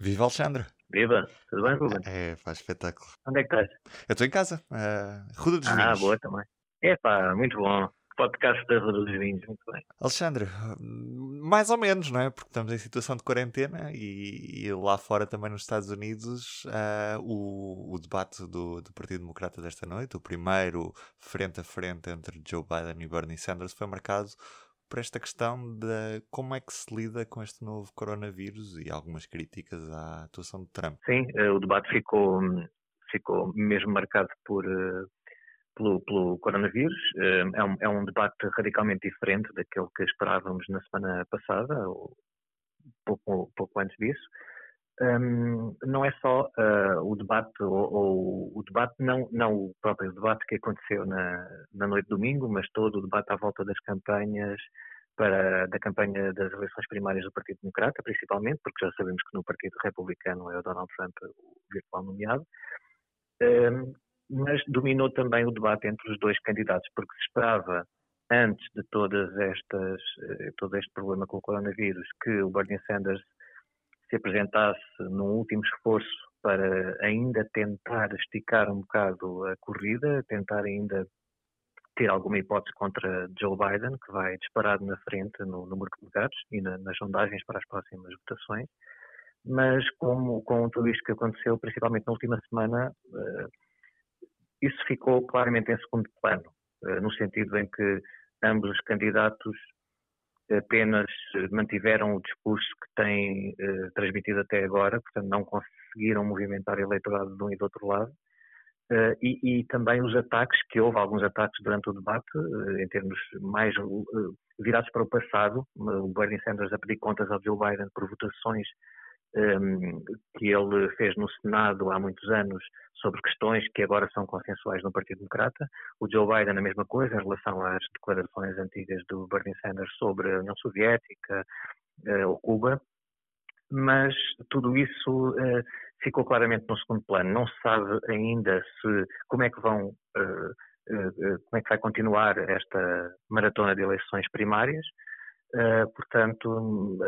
Viva Alexandre! Viva! Tudo bem, Ruben? É, faz espetáculo. Onde é que estás? Eu estou em casa, uh, Ruda dos Ah, Vinhos. boa também. É pá, muito bom. Podcast da Ruda dos Vinhos, muito bem. Alexandre, mais ou menos, não é? Porque estamos em situação de quarentena e, e lá fora também nos Estados Unidos uh, o, o, debate do, do Partido Democrata desta noite, o primeiro frente a frente entre Joe Biden e Bernie Sanders, foi marcado por esta questão de como é que se lida com este novo coronavírus e algumas críticas à atuação de Trump. Sim, eh, o debate ficou, ficou mesmo marcado por, eh, pelo, pelo coronavírus. Eh, é um, é um debate radicalmente diferente daquele que esperávamos na semana passada, ou pouco, pouco antes disso. Um, não é só uh, o debate, ou, ou, o debate, não, não o próprio debate que aconteceu na, na noite de domingo, mas todo o debate à volta das campanhas, para, da campanha das eleições primárias do Partido Democrata, principalmente, porque já sabemos que no Partido Republicano é o Donald Trump o virtual nomeado. Um, mas dominou também o debate entre os dois candidatos, porque se esperava antes de todas estas, eh, todo este problema com o coronavírus, que o Bernie Sanders se apresentasse num último esforço para ainda tentar esticar um bocado a corrida, tentar ainda ter alguma hipótese contra Joe Biden, que vai disparado na frente no número de lugares e na, nas sondagens para as próximas votações. Mas como, com tudo isto que aconteceu, principalmente na última semana, uh, isso ficou claramente em segundo plano, uh, no sentido em que ambos os candidatos apenas mantiveram o discurso que têm uh, transmitido até agora, portanto não conseguiram movimentar eleitorado de um e do outro lado. Uh, e, e, também os ataques, que houve alguns ataques durante o debate, uh, em termos mais virados para o passado, o Bernie Sanders a pedir contas ao Joe Biden por votações um, que ele fez no Senado há muitos anos sobre questões que agora são consensuais no Partido Democrata. O Joe Biden a mesma coisa em relação às declarações antigas do Bernie Sanders sobre a União Soviética uh, ou Cuba. Mas tudo isso uh, ficou claramente no segundo plano. Não se sabe ainda se como é que vão uh, como é que vai continuar esta maratona de eleições primárias. Uh, portanto,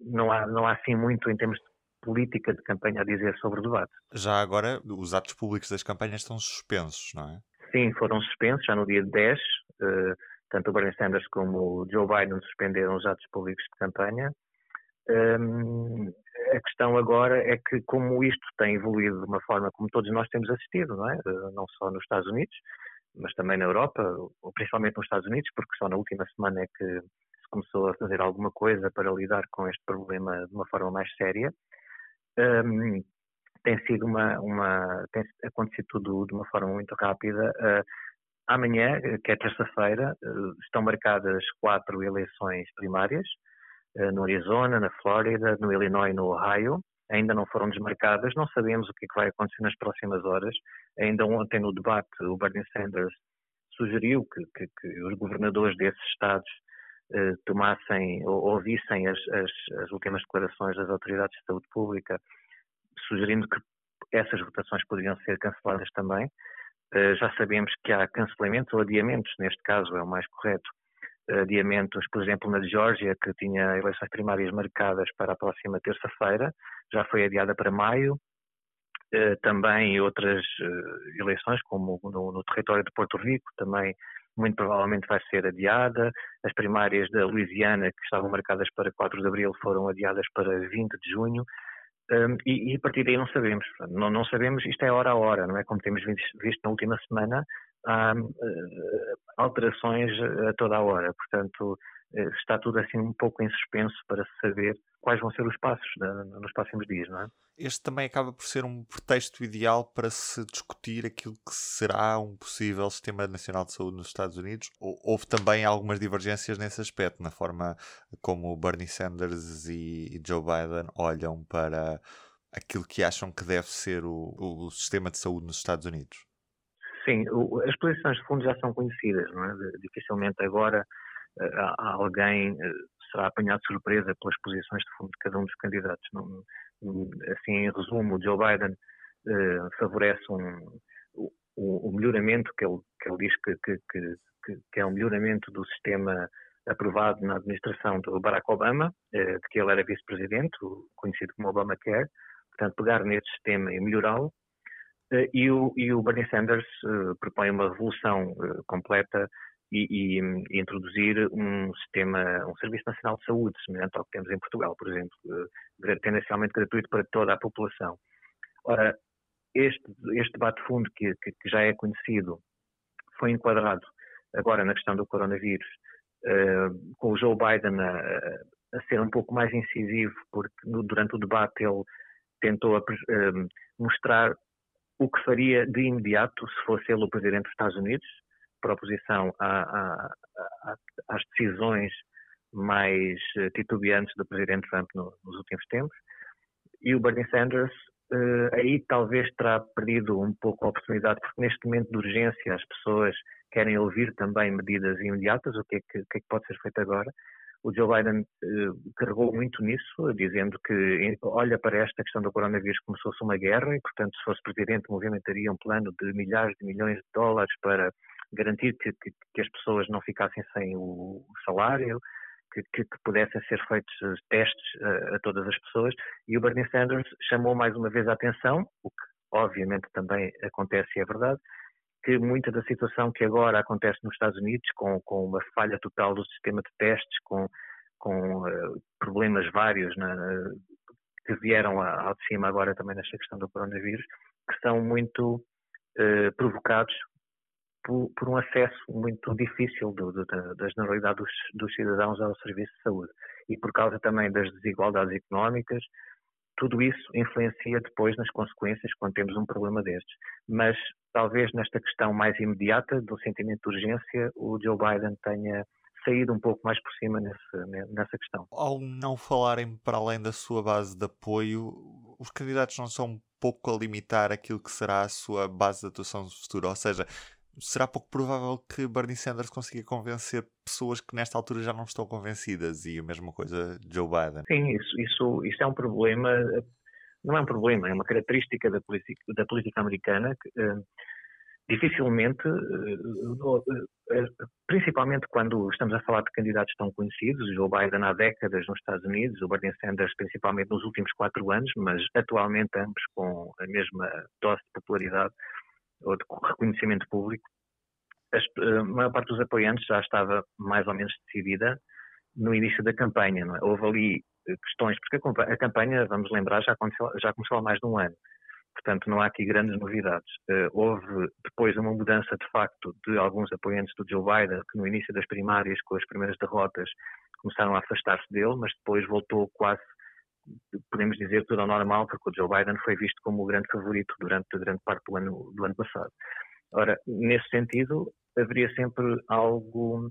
não, há, não há assim muito em termos de política de campanha a dizer sobre o debate. Já agora, os atos públicos das campanhas estão suspensos, não é? Sim, foram suspensos já no dia 10. Uh, tanto o Bernie Sanders como o Joe Biden suspenderam os atos públicos de campanha. Um, a questão agora é que, como isto tem evoluído de uma forma como todos nós temos assistido, não é? Não só nos Estados Unidos, mas também na Europa, principalmente nos Estados Unidos, porque só na última semana é que se começou a fazer alguma coisa para lidar com este problema de uma forma mais séria. Um, tem sido uma, uma, tem acontecido tudo de uma forma muito rápida. Uh, amanhã, que é terça-feira, uh, estão marcadas quatro eleições primárias uh, no Arizona, na Flórida, no Illinois e no Ohio. Ainda não foram desmarcadas, não sabemos o que, é que vai acontecer nas próximas horas. Ainda ontem no debate, o Bernie Sanders sugeriu que, que, que os governadores desses estados eh, tomassem ou ouvissem as, as, as, últimas declarações das autoridades de saúde pública, sugerindo que essas votações poderiam ser canceladas também. Eh, já sabemos que há cancelamentos ou adiamentos, neste caso é o mais correto, adiamentos, por exemplo, na Geórgia, que tinha eleições primárias marcadas para a próxima terça-feira, já foi adiada para maio. Eh, também outras eleições, como no, no território de Porto Rico, também muito provavelmente vai ser adiada. As primárias da Louisiana, que estavam marcadas para 4 de abril, foram adiadas para 20 de junho. Um, e, e, a partir daí não sabemos. Não, não, sabemos, isto é hora a hora, não é? Como temos visto na última semana, há uh, alterações a toda a hora. Portanto, está tudo assim um pouco em suspenso para saber quais vão ser os passos nos próximos dias, não é? Este também acaba por ser um pretexto ideal para se discutir aquilo que será um possível Sistema Nacional de Saúde nos Estados Unidos. Houve também algumas divergências nesse aspecto, na forma como Bernie Sanders e Joe Biden olham para aquilo que acham que deve ser o, o sistema de saúde nos Estados Unidos. Sim, as posições de fundo já são conhecidas, não é? Dificilmente agora alguém uh, será apanhado de surpresa pelas posições de fundo de cada um dos candidatos. Não, assim, em resumo, Joe Biden uh, favorece um, o, o, melhoramento que ele, que ele diz que, que, que, é um melhoramento do sistema aprovado na administração do Barack Obama, de que ele era vice-presidente, conhecido como Obamacare. portanto, pegar neste sistema e melhorá-lo. E o, e o Bernie Sanders propõe uma revolução completa e, e, e, introduzir um sistema, um Serviço Nacional de Saúde, semelhante ao que temos em Portugal, por exemplo, tendencialmente gratuito para toda a população. Ora, este, este debate fundo que, que, que já é conhecido foi enquadrado agora na questão do coronavírus, uh, com o Joe Biden a, a, ser um pouco mais incisivo, porque no, durante o debate ele tentou uh, mostrar o que faria de imediato se fosse ele o presidente dos Estados Unidos, por oposição a, a, às decisões mais eh, titubeantes do presidente Trump no, nos últimos tempos. E o Bernie Sanders uh, aí talvez terá perdido um pouco a oportunidade, porque neste momento de urgência as pessoas querem ouvir também medidas imediatas, o que é que, que, é que pode ser feito agora. O Joe Biden uh, carregou muito nisso, dizendo que olha para esta questão do coronavírus como se fosse uma guerra e, portanto, se fosse presidente, movimentaria um plano de milhares de milhões de dólares para garantir que, que, que as pessoas não ficassem sem o salário, que, que, que, pudessem ser feitos testes a, a, todas as pessoas. E o Bernie Sanders chamou mais uma vez a atenção, o que obviamente também acontece e é verdade, que muita da situação que agora acontece nos Estados Unidos, com, com uma falha total do sistema de testes, com, com uh, problemas vários na, que vieram ao de cima agora também nesta questão do coronavírus, que são muito uh, provocados por, por, um acesso muito difícil do, do, da, da, generalidade dos, dos, cidadãos ao serviço de saúde e por causa também das desigualdades económicas, tudo isso influencia depois nas consequências quando temos um problema destes. Mas talvez nesta questão mais imediata do sentimento de urgência, o Joe Biden tenha saído um pouco mais por cima nesse, nessa questão. Ao não falarem para além da sua base de apoio, os candidatos não são um pouco a limitar aquilo que será a sua base de atuação futura, ou seja, será pouco provável que Bernie Sanders consiga convencer pessoas que nesta altura já não estão convencidas e a mesma coisa Joe Biden. Sim, isso, isso, isso é um problema, não é um problema, é uma característica da política, da política americana que uh, dificilmente, uh, uh, principalmente quando estamos a falar de candidatos tão conhecidos, Joe Biden há décadas nos Estados Unidos, o Bernie Sanders principalmente nos últimos quatro anos, mas atualmente ambos com a mesma dose de popularidade, ou de reconhecimento público, eh, a maior parte dos apoiantes já estava mais ou menos decidida no início da campanha. É? Houve ali eh, questões, porque a, campanha, vamos lembrar, já, já começou há mais de um ano. Portanto, não há aqui grandes novidades. Uh, houve depois uma mudança de facto de alguns apoiantes do Joe Biden, que no início das primárias, com as primeiras derrotas, começaram a afastar-se dele, mas depois voltou quase podemos dizer tudo ao normal, porque o Joe Biden foi visto como o grande favorito durante grande parte do ano, do ano passado. Ora, nesse sentido, haveria sempre algo.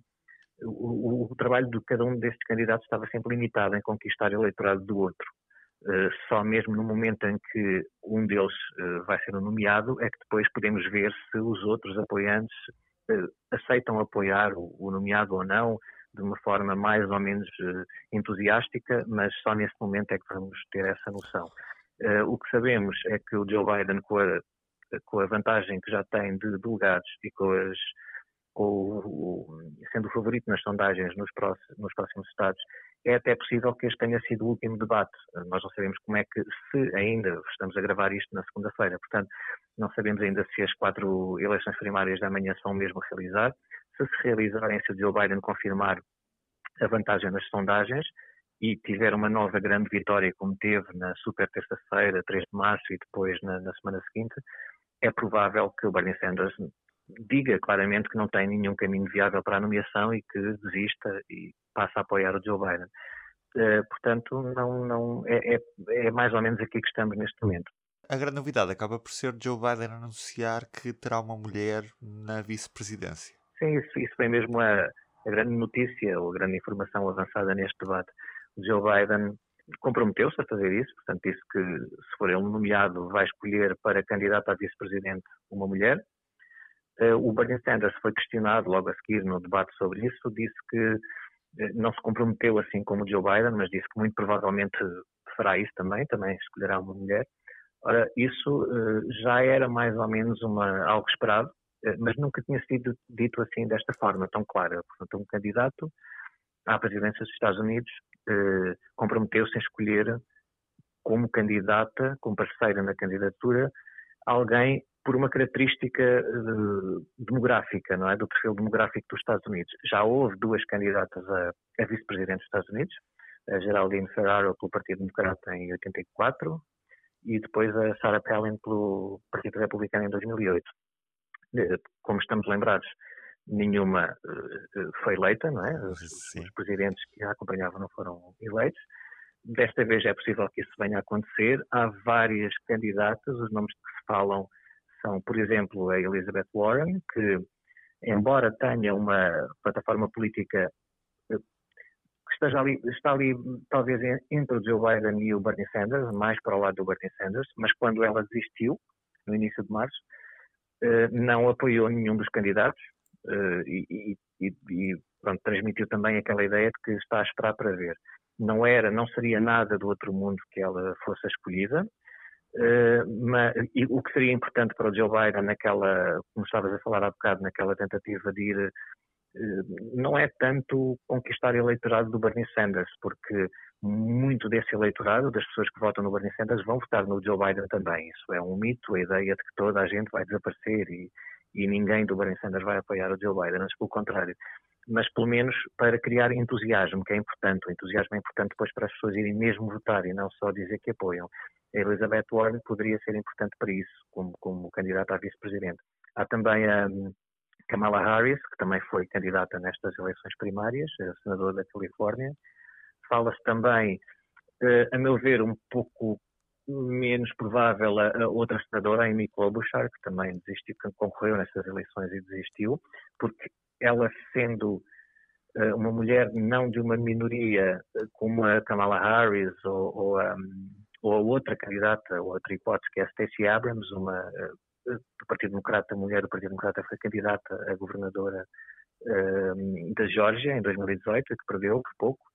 O, o, o, trabalho de cada um destes candidatos estava sempre limitado em conquistar o eleitorado do outro. Uh, só mesmo no momento em que um deles uh, vai ser nomeado é que depois podemos ver se os outros apoiantes uh, aceitam apoiar o, o nomeado ou não, de uma forma mais ou menos uh, entusiástica, mas só nesse momento é que vamos ter essa noção. Uh, o que sabemos é que o Joe Biden, com a, com a vantagem que já tem de delegados e com as, sendo o favorito nas sondagens nos próximos estados, é até possível que este tenha sido o último debate. Nós não sabemos como é que, se ainda estamos a gravar isto na segunda-feira, portanto, não sabemos ainda se as quatro eleições primárias da manhã são mesmo a realizar se se realizarem, se o Joe Biden confirmar a vantagem nas sondagens e tiver uma nova grande vitória como teve na super terça-feira, 3 de março e depois na, na, semana seguinte, é provável que o Bernie Sanders diga claramente que não tem nenhum caminho viável para a nomeação e que desista e passe a apoiar o Joe Biden. Uh, portanto, não, não, é, é, é mais ou menos aqui que estamos neste momento. A grande novidade acaba por ser Joe Biden anunciar que terá uma mulher na vice-presidência. Sim, isso, isso foi mesmo a, a grande notícia ou a grande informação avançada neste debate. O Joe Biden comprometeu-se a fazer isso, portanto disse que se for ele nomeado vai escolher para candidato a vice-presidente uma mulher. Uh, o Bernie Sanders foi questionado logo a seguir no debate sobre isso, disse que uh, não se comprometeu assim como o Joe Biden, mas disse que muito provavelmente fará isso também, também escolherá uma mulher. Ora, isso uh, já era mais ou menos uma, algo esperado, eh, mas nunca tinha sido dito assim desta forma tão clara. Portanto, um candidato à presidência dos Estados Unidos eh, comprometeu-se a escolher como candidata, como parceira na candidatura, alguém por uma característica uh, demográfica, não é? Do perfil demográfico dos Estados Unidos. Já houve duas candidatas a, a vice-presidente dos Estados Unidos, a Geraldine Ferraro pelo Partido Democrata em 84 e depois a Sarah Palin pelo Partido Republicano em 2008. Eh, como estamos lembrados, nenhuma uh, foi eleita, não é? Os, os, presidentes que a acompanhavam não foram eleitos. Desta vez é possível que isso venha a acontecer. Há várias candidatas, os nomes que se falam são, por exemplo, a Elizabeth Warren, que, embora tenha uma plataforma política eh, que esteja ali, está ali talvez entre o Joe Biden e o Bernie Sanders, mais para o lado do Bernie Sanders, mas quando ela desistiu, no início de março, não apoiou nenhum dos candidatos, uh, e, e, e pronto, transmitiu também aquela ideia de que está a esperar para ver. Não era, não seria nada do outro mundo que ela fosse escolhida, uh, mas, e o que seria importante para o Joe Biden naquela, como estavas a falar há bocado, naquela tentativa de ir eh, não é tanto conquistar eleitorado do Bernie Sanders, porque muito desse eleitorado, das pessoas que votam no Bernie Sanders, vão votar no Joe Biden também. Isso é um mito, a ideia de que toda a gente vai desaparecer e, e ninguém do Bernie Sanders vai apoiar o Joe Biden, antes pelo contrário. Mas pelo menos para criar entusiasmo, que é importante. O entusiasmo é importante depois para as pessoas irem mesmo votar e não só dizer que apoiam. A Elizabeth Warren poderia ser importante para isso, como, como candidata a vice-presidente. Há também a Kamala Harris, que também foi candidata nestas eleições primárias, a senadora da Califórnia. Fala-se também, eh, a meu ver, um pouco menos provável a, a outra senadora, a Amy Klobuchar, que também desistiu, que concorreu nessas eleições e desistiu, porque ela sendo uh, uma mulher não de uma minoria uh, como a Kamala Harris ou, ou, um, ou, a outra candidata, ou outra hipótese, que é a Stacey Abrams, uma do Partido Democrata, mulher do Partido Democrata, foi candidata a governadora da Geórgia em 2018, que perdeu por pouco,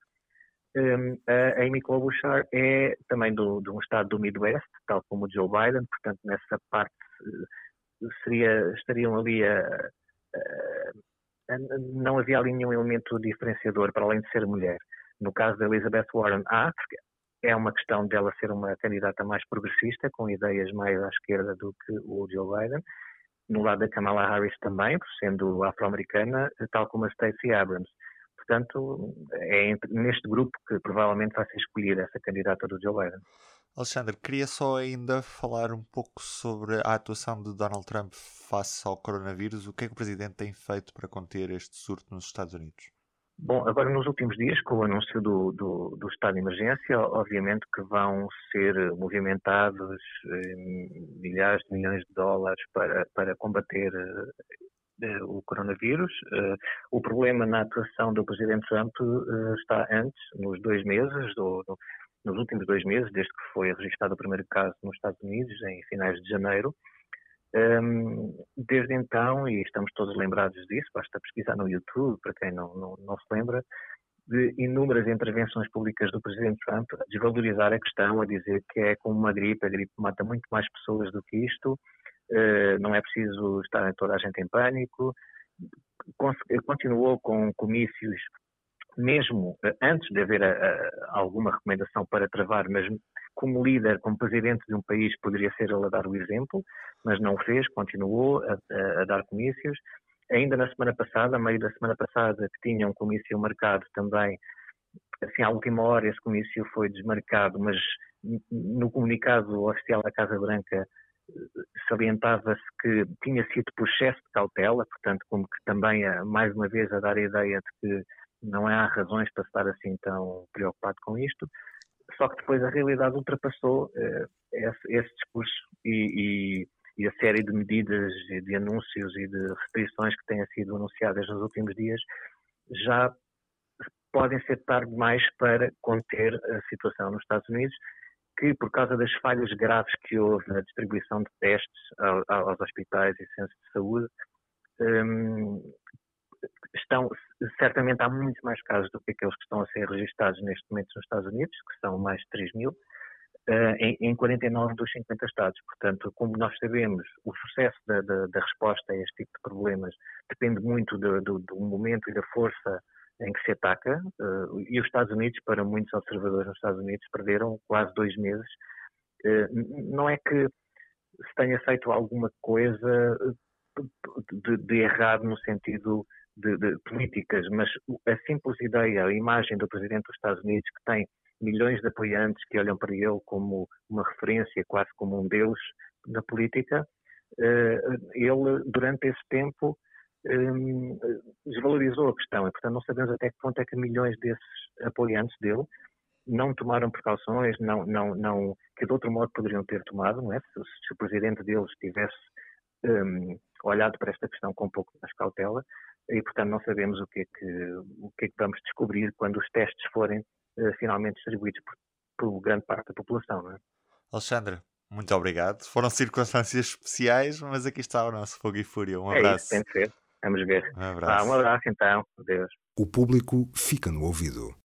um, a Amy Klobuchar é também do, de um estado do Midwest, tal como o Joe Biden, portanto nessa parte eh, seria, estariam ali a, a, não havia ali nenhum elemento diferenciador para além de ser mulher. No caso da Elizabeth Warren há, é uma questão dela ser uma candidata mais progressista, com ideias mais à esquerda do que o Joe Biden. No lado da Kamala Harris também, sendo afro-americana, tal como a Stacey Abrams. Portanto, é neste grupo que provavelmente vai ser escolhida essa candidata do Joe Biden. Alexandre, queria só ainda falar um pouco sobre a atuação de Donald Trump face ao coronavírus. O que é que o presidente tem feito para conter este surto nos Estados Unidos? Bom, agora nos últimos dias, com o anúncio do, do, do, estado de emergência, obviamente que vão ser movimentados eh, milhares de milhões de dólares para, para combater o coronavírus. Eh, o problema na atuação do presidente Trump eh, está antes, nos dois meses, do, do, nos últimos dois meses, desde que foi registrado o primeiro caso nos Estados Unidos, em finais de janeiro. Ehm, desde então, e estamos todos lembrados disso, basta pesquisar no YouTube, para quem não, não, não se lembra, de inúmeras intervenções públicas do presidente Trump a desvalorizar a questão, a dizer que é como uma gripe, a gripe mata muito mais pessoas do que isto, eh, não é preciso estar toda a gente em pânico. Continuou com comícios, mesmo eh, antes de haver a, eh, a, alguma recomendação para travar, mas como líder, como presidente de um país, poderia ser ele a dar o exemplo, mas não o fez, continuou a, a dar comícios. Ainda na semana passada, a meio da semana passada, que tinha um comício marcado também, assim, à última hora esse comício foi desmarcado, mas no comunicado oficial da Casa Branca salientava-se que tinha sido por excesso de cautela, portanto, como que também, mais uma vez, a dar a ideia de que não há razões para estar assim tão preocupado com isto, só que depois a realidade ultrapassou eh, esse, esse, discurso e, e, e, a série de medidas e de anúncios e de restrições que têm sido anunciadas nos últimos dias já podem ser tarde demais para conter a situação nos Estados Unidos que, por causa das falhas graves que houve na distribuição de testes aos hospitais e centros de saúde, um, estão, certamente há muitos mais casos do que aqueles que estão a ser registados neste momento nos Estados Unidos, que são mais de 3 mil, uh, em, em, 49 dos 50 estados. Portanto, como nós sabemos, o sucesso da, da, da resposta a este tipo de problemas depende muito do, do, do momento e da força em que se ataca, uh, e os Estados Unidos, para muitos observadores nos Estados Unidos, perderam quase dois meses. Uh, não é que se tenha feito alguma coisa de, de errado no sentido de, de, políticas, mas a simples ideia, a imagem do Presidente dos Estados Unidos, que tem milhões de apoiantes que olham para ele como uma referência, quase como um deus na política, uh, ele, durante esse tempo, um, desvalorizou a questão e, portanto, não sabemos até que ponto é que milhões desses apoiantes dele não tomaram precauções, não, não, não, que de outro modo poderiam ter tomado, não é? Se, se o presidente deles tivesse um, olhado para esta questão com um pouco mais cautela, e portanto não sabemos o que é que, o que, é que vamos descobrir quando os testes forem uh, finalmente distribuídos por, por, grande parte da população, não é? Alexandre, muito obrigado. Foram circunstâncias especiais, mas aqui está o nosso Fogo e Fúria. Um abraço. É isso, tem de ser. Vamos ver. Um abraço. Ah, um abraço então. Adeus. O público fica no ouvido.